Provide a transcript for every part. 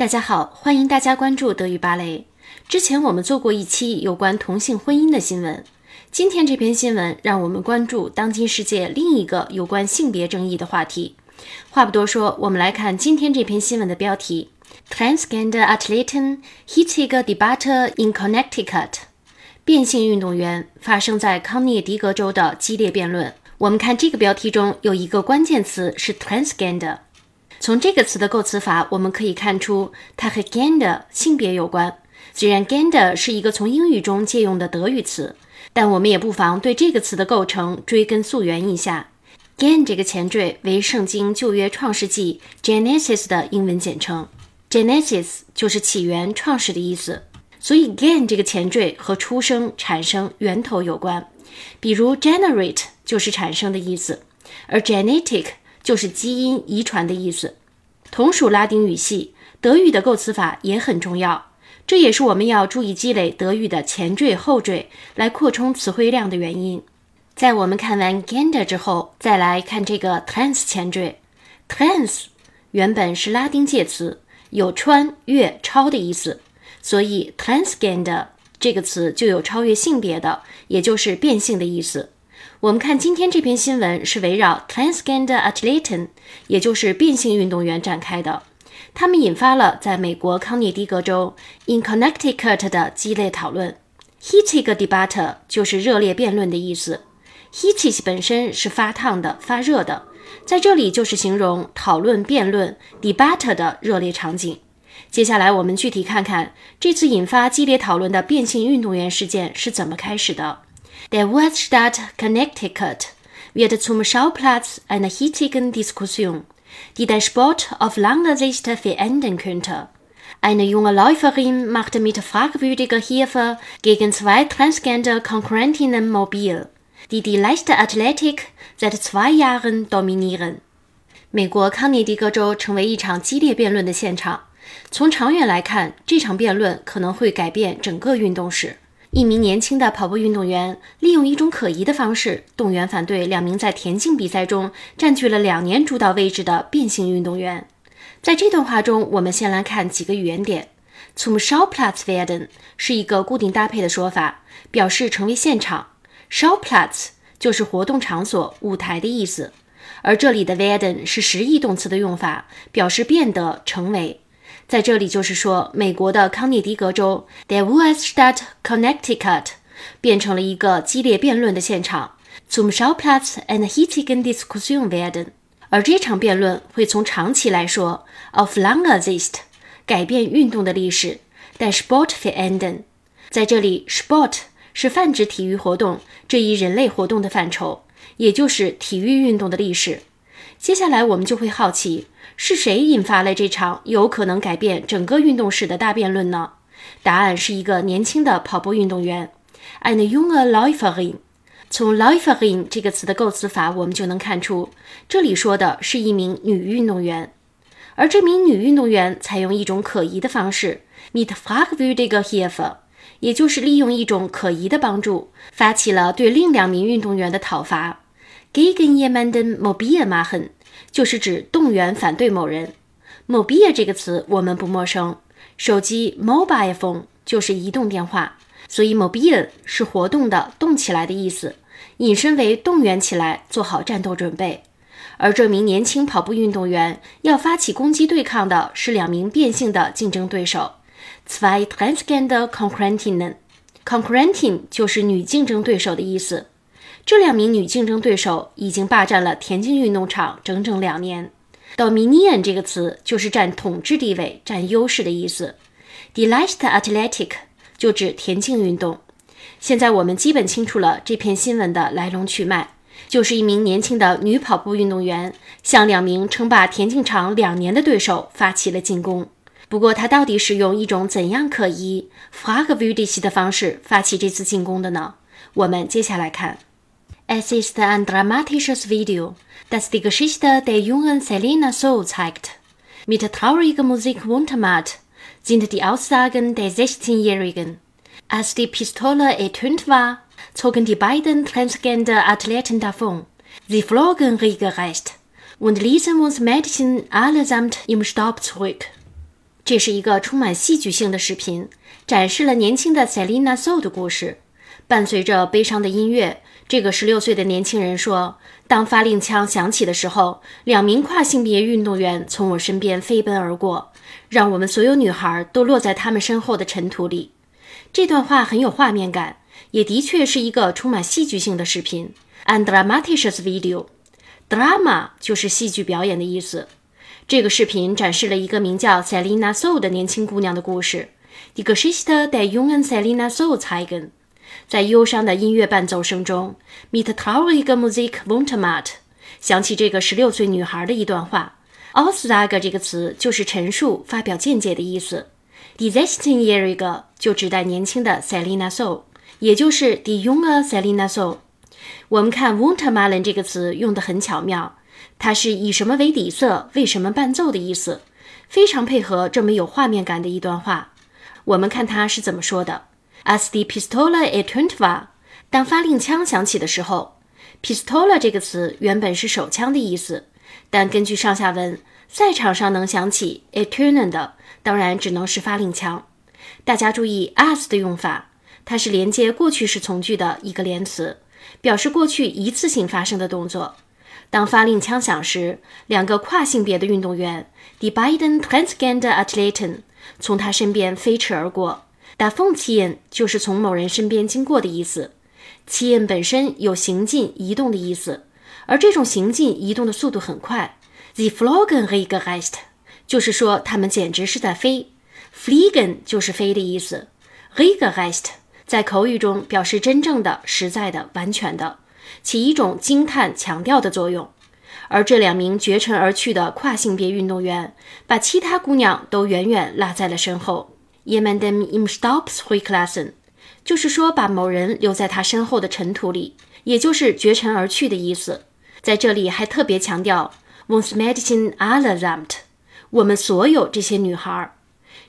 大家好，欢迎大家关注德语芭蕾。之前我们做过一期有关同性婚姻的新闻，今天这篇新闻让我们关注当今世界另一个有关性别争议的话题。话不多说，我们来看今天这篇新闻的标题：Transgender Athlete hittige Debatte in Connecticut。变性运动员发生在康涅狄格州的激烈辩论。我们看这个标题中有一个关键词是 transgender。从这个词的构词法，我们可以看出它和 gender 性别有关。虽然 gender 是一个从英语中借用的德语词，但我们也不妨对这个词的构成追根溯源一下。gen 这个前缀为圣经旧约创世纪 Genesis 的英文简称，Genesis 就是起源、创始的意思。所以 gen 这个前缀和出生、产生、源头有关。比如 generate 就是产生的意思，而 genetic。就是基因遗传的意思，同属拉丁语系。德语的构词法也很重要，这也是我们要注意积累德语的前缀后缀来扩充词汇量的原因。在我们看完 gender 之后，再来看这个 trans 前缀。trans 原本是拉丁介词，有穿越、超的意思，所以 transgender 这个词就有超越性别的，也就是变性的意思。我们看今天这篇新闻是围绕 transgender athleten，也就是变性运动员展开的。他们引发了在美国康涅狄格州 in Connecticut 的激烈讨论。heated debate 就是热烈辩论的意思。heated 本身是发烫的、发热的，在这里就是形容讨论、辩论 debate 的热烈场景。接下来我们具体看看这次引发激烈讨论的变性运动员事件是怎么开始的。Der Weststaat Connecticut wird zum Schauplatz einer hitzigen Diskussion, die den Sport auf lange Sicht verändern könnte. Eine junge Läuferin machte mit fragwürdiger Hilfe gegen zwei Transgender-Konkurrentinnen mobil, die die leichte Athletik seit zwei Jahren dominieren. 美国康涅狄格州成为一场激烈辩论的现场。从长远来看，这场辩论可能会改变整个运动史。 一名年轻的跑步运动员利用一种可疑的方式动员反对两名在田径比赛中占据了两年主导位置的变性运动员。在这段话中，我们先来看几个语言点。Zum Schauplatz werden 是一个固定搭配的说法，表示成为现场。Schauplatz 就是活动场所、舞台的意思，而这里的 werden 是实义动词的用法，表示变得、成为。在这里就是说，美国的康涅狄格州 （Der Weststaat Connecticut） 变成了一个激烈辩论的现场，zum Schauplatz einer hitzigen Diskussion werden。而这场辩论会从长期来说，auf lange Sicht，改变运动的历史。但 Sport verändern，在这里，Sport 是泛指体育活动这一人类活动的范畴，也就是体育运动的历史。接下来我们就会好奇。是谁引发了这场有可能改变整个运动史的大辩论呢？答案是一个年轻的跑步运动员，eine junge Läuferin。从 Läuferin 这个词的构词法，我们就能看出，这里说的是一名女运动员。而这名女运动员采用一种可疑的方式，mit fragwürdiger Hilfe，也就是利用一种可疑的帮助，发起了对另两名运动员的讨伐，gegen jemanden mobil machen。就是指动员反对某人。mobile 这个词我们不陌生，手机 mobile phone 就是移动电话，所以 mobile 是活动的、动起来的意思，引申为动员起来，做好战斗准备。而这名年轻跑步运动员要发起攻击对抗的是两名变性的竞争对手，zwei transgender Konkurrentinnen。Konkurrentin 就是女竞争对手的意思。这两名女竞争对手已经霸占了田径运动场整整两年。Dominion 这个词就是占统治地位、占优势的意思。d e l i g h t Athletic 就指田径运动。现在我们基本清楚了这篇新闻的来龙去脉，就是一名年轻的女跑步运动员向两名称霸田径场两年的对手发起了进攻。不过，她到底是用一种怎样可疑、fragwürdig 的方式发起这次进攻的呢？我们接下来看。Es ist ein dramatisches Video, das die Geschichte der jungen Selena So zeigt. Mit trauriger Musik untermalt sind die Aussagen der 16-Jährigen. Als die Pistole ertönt war, zogen die beiden Transgender-Athleten davon. Sie flogen regelrecht und ließen uns Mädchen allesamt im Staub zurück. 这是一个充满戏剧性的视频，展示了年轻的 Selina So 的故事。伴随着悲伤的音乐， 这个16岁的年轻人说：“当发令枪响起的时候，两名跨性别运动员从我身边飞奔而过，让我们所有女孩都落在他们身后的尘土里。”这段话很有画面感，也的确是一个充满戏剧性的视频。Andramaticus Video，drama 就是戏剧表演的意思。这个视频展示了一个名叫 Selina So 的年轻姑娘的故事。Die Geschichte der jungen Selina So zeigen。在忧伤的音乐伴奏声中，Mit traurige musik wuntermat，想起这个十六岁女孩的一段话。Aussage 这个词就是陈述、发表见解的意思。Die sechzehnjährige 就指代年轻的 Selina So，也就是 die junge Selina So。我们看 wundermalen 这个词用得很巧妙。它是以什么为底色，为什么伴奏的意思，非常配合这么有画面感的一段话。我们看他是怎么说的：“As the pistola e t u n t v a 当发令枪响起的时候，pistola 这个词原本是手枪的意思，但根据上下文，赛场上能响起 e t u n n 的，当然只能是发令枪。大家注意 as 的用法，它是连接过去式从句的一个连词，表示过去一次性发生的动作。当发令枪响时，两个跨性别的运动员 die biden transgender atleten，从他身边飞驰而过。打凤起眼就是从某人身边经过的意思。起眼本身有行进、移动的意思，而这种行进、移动的速度很快。The flogen regereist，就是说他们简直是在飞。Fliegen 就是飞的意思。regereist 在口语中表示真正的、实在的、完全的。起一种惊叹、强调的作用，而这两名绝尘而去的跨性别运动员，把其他姑娘都远远落在了身后。Jemandem im Staub zurücklassen，就是说把某人留在他身后的尘土里，也就是绝尘而去的意思。在这里还特别强调 uns Mädchen allesamt，我们所有这些女孩。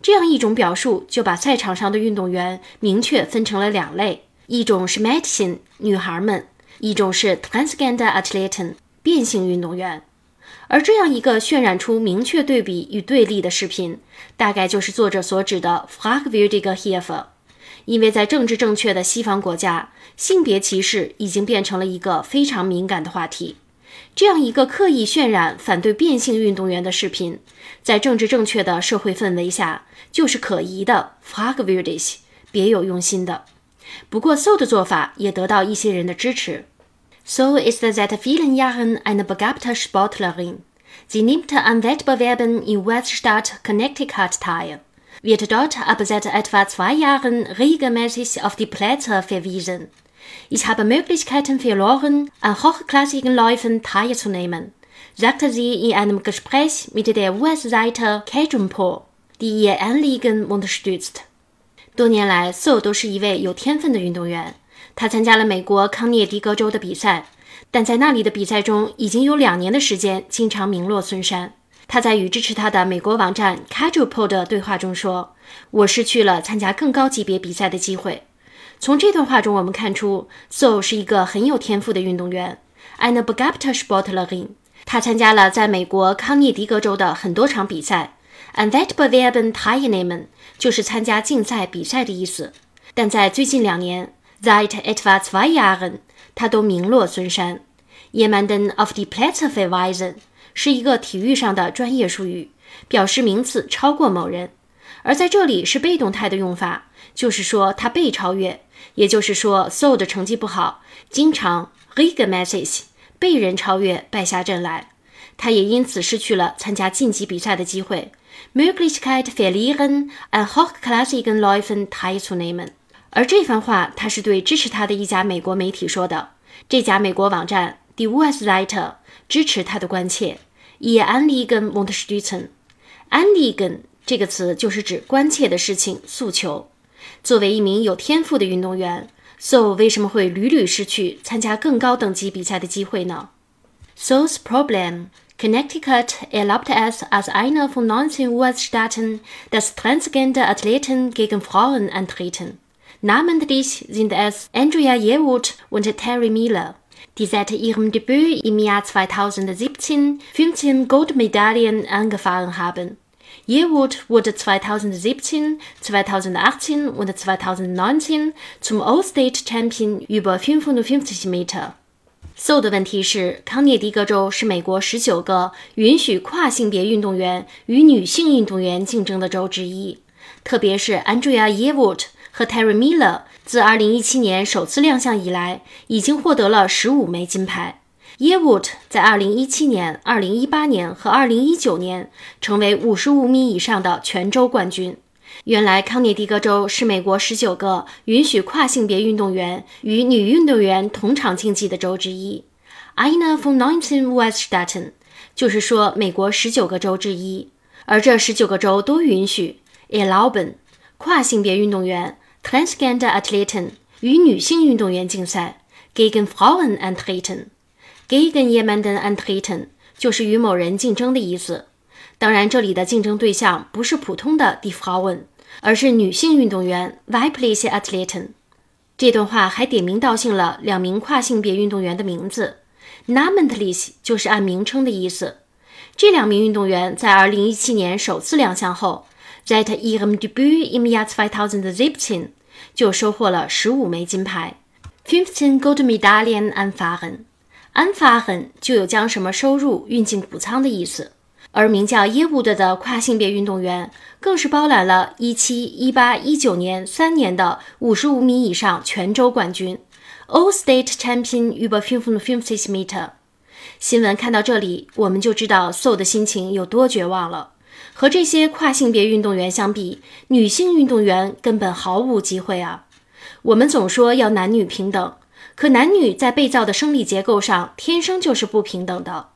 这样一种表述，就把赛场上的运动员明确分成了两类：一种是 Mädchen 女孩们。一种是 transgender Athleten 变性运动员，而这样一个渲染出明确对比与对立的视频，大概就是作者所指的 fragwürdige Hilfe。因为在政治正确的西方国家，性别歧视已经变成了一个非常敏感的话题。这样一个刻意渲染反对变性运动员的视频，在政治正确的社会氛围下，就是可疑的 fragwürdig，别有用心的。不过，So 的做法也得到一些人的支持。So ist seit vielen Jahren eine begabte Sportlerin. Sie nimmt an Wettbewerben in Weststadt Connecticut teil, wird dort aber seit etwa zwei Jahren regelmäßig auf die Plätze verwiesen. Ich habe Möglichkeiten verloren, an hochklassigen Läufen teilzunehmen, sagte sie in einem Gespräch mit der US-Seite Cajunpo, die ihr Anliegen unterstützt. 多年来，So 都是一位有天分的运动员。 他参加了美国康涅狄格州的比赛，但在那里的比赛中已经有两年的时间，经常名落孙山。他在与支持他的美国网站 Casual 的对话中说：“我失去了参加更高级别比赛的机会。”从这段话中，我们看出 So 是一个很有天赋的运动员。An b e g a b t e s p o r t l e r i n。他参加了在美国康涅狄格州的很多场比赛。And that bewerben t i e n e m e n 就是参加竞赛比赛的意思。但在最近两年，seit etwa zwei Jahren，他都名落孙山。Jemanden auf die Plätze verweisen 是一个体育上的专业术语，表示名次超过某人。而在这里是被动态的用法，就是说他被超越。也就是说，So 的成绩不好，经常 regelmäßig 被人超越，败下阵来。他也因此失去了参加晋级比赛的机会。Möglichkeit verlieren, an hochklassigen Läufen teilzunehmen。而这番话，他是对支持他的一家美国媒体说的。这家美国网站 Die US-Seite 支持他的关切。，Anliegen unterstützen。Anliegen 这个词就是指关切的事情、诉求。作为一名有天赋的运动员，So 为什么会屡屡失去参加更高等级比赛的机会呢？So's problem Connecticut erlaubte es als einer von 19 US-Staaten, dass Transgender-Athleten gegen Frauen antreten. Namentlich sind es Andrea Yewood und Terry Miller, die seit ihrem Debüt im Jahr 2017 15 Goldmedaillen angefahren haben. Yearwood wurde 2017, 2018 und 2019 zum All-State Champion über 550 Meter. So 的问题是，康涅狄格州是美国十九个允许跨性别运动员与女性运动员竞争的州之一，特别是 Andrea Yearwood 和 Terry Miller 自2017年首次亮相以来，已经获得了十五枚金牌。Yearwood 在2017年、2018年和2019年成为55米以上的全州冠军。原来，康涅狄格州是美国19个允许跨性别运动员与女运动员同场竞技的州之一。Eine von neunzehn w e s t s t a t t e n 就是说美国19个州之一。而这19个州都允许 e l a u b e n 跨性别运动员 transgender Athleten 与女性运动员竞赛 gegen Frauen antreten。Gegen jemanden antreten 就是与某人竞争的意思。当然，这里的竞争对象不是普通的 die Frauen，而是女性运动员 weibliche Athleten。这段话还点名道姓了两名跨性别运动员的名字，namentlich 就是按名称的意思。这两名运动员在2017年首次亮相后，seit ihrem Debüt im Jahr 2017就收获了15枚金牌 fifteen Goldmedaillen einfahren。安法很就有将什么收入运进谷仓的意思，而名叫耶伍德的跨性别运动员更是包揽了一七、一八、一九年三年的五十五米以上全州冠军，All State Champion über 550 Meter。新闻看到这里，我们就知道 So 的心情有多绝望了。和这些跨性别运动员相比，女性运动员根本毫无机会啊！我们总说要男女平等。可男女在被造的生理结构上天生就是不平等的，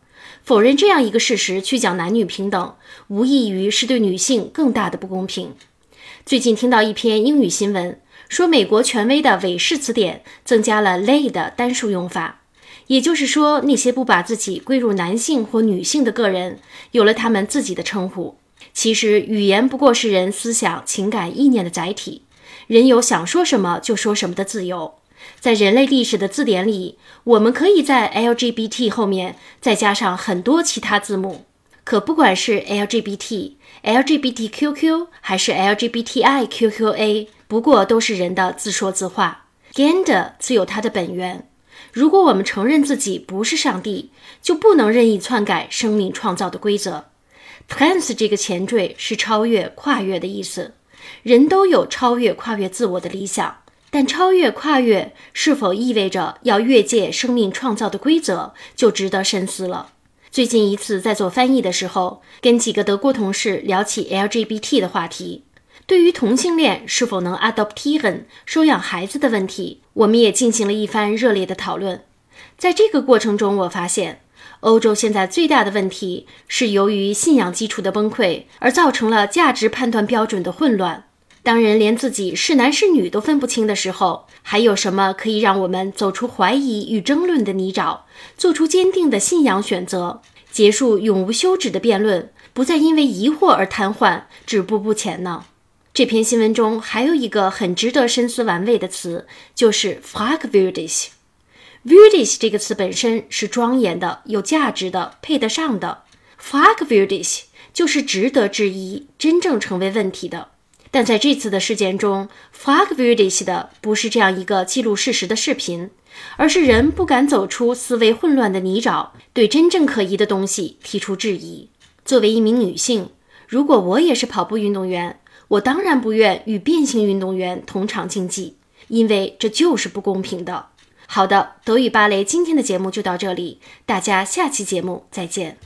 否认这样一个事实去讲男女平等，无异于是对女性更大的不公平。最近听到一篇英语新闻，说美国权威的韦氏词典增加了 “they” 的单数用法，也就是说，那些不把自己归入男性或女性的个人，有了他们自己的称呼。其实，语言不过是人思想、情感、意念的载体，人有想说什么就说什么的自由。在人类历史的字典里，我们可以在 LGBT 后面再加上很多其他字母。可不管是 LGBT、LGBTQQ 还是 LGBTIQQA，不过都是人的自说自话。Gender 自有它的本源。如果我们承认自己不是上帝，就不能任意篡改生命创造的规则。Trans 这个前缀是超越、跨越的意思。人都有超越、跨越自我的理想。但超越、跨越是否意味着要越界生命创造的规则，就值得深思了。最近一次在做翻译的时候，跟几个德国同事聊起 LGBT 的话题，对于同性恋是否能 adoption 收养孩子的问题，我们也进行了一番热烈的讨论。在这个过程中，我发现欧洲现在最大的问题是由于信仰基础的崩溃，而造成了价值判断标准的混乱。当人连自己是男是女都分不清的时候，还有什么可以让我们走出怀疑与争论的泥沼，做出坚定的信仰选择，结束永无休止的辩论，不再因为疑惑而瘫痪、止步不前呢？这篇新闻中还有一个很值得深思玩味的词，就是 “fragwürdig”。“Würdig” 这个词本身是庄严的、有价值的、配得上的，“fragwürdig” 就是值得质疑、真正成为问题的。但在这次的事件中 f a g v i d i s 的不是这样一个记录事实的视频，而是人不敢走出思维混乱的泥沼，对真正可疑的东西提出质疑。作为一名女性，如果我也是跑步运动员，我当然不愿与变性运动员同场竞技，因为这就是不公平的。好的，德语芭蕾今天的节目就到这里，大家下期节目再见。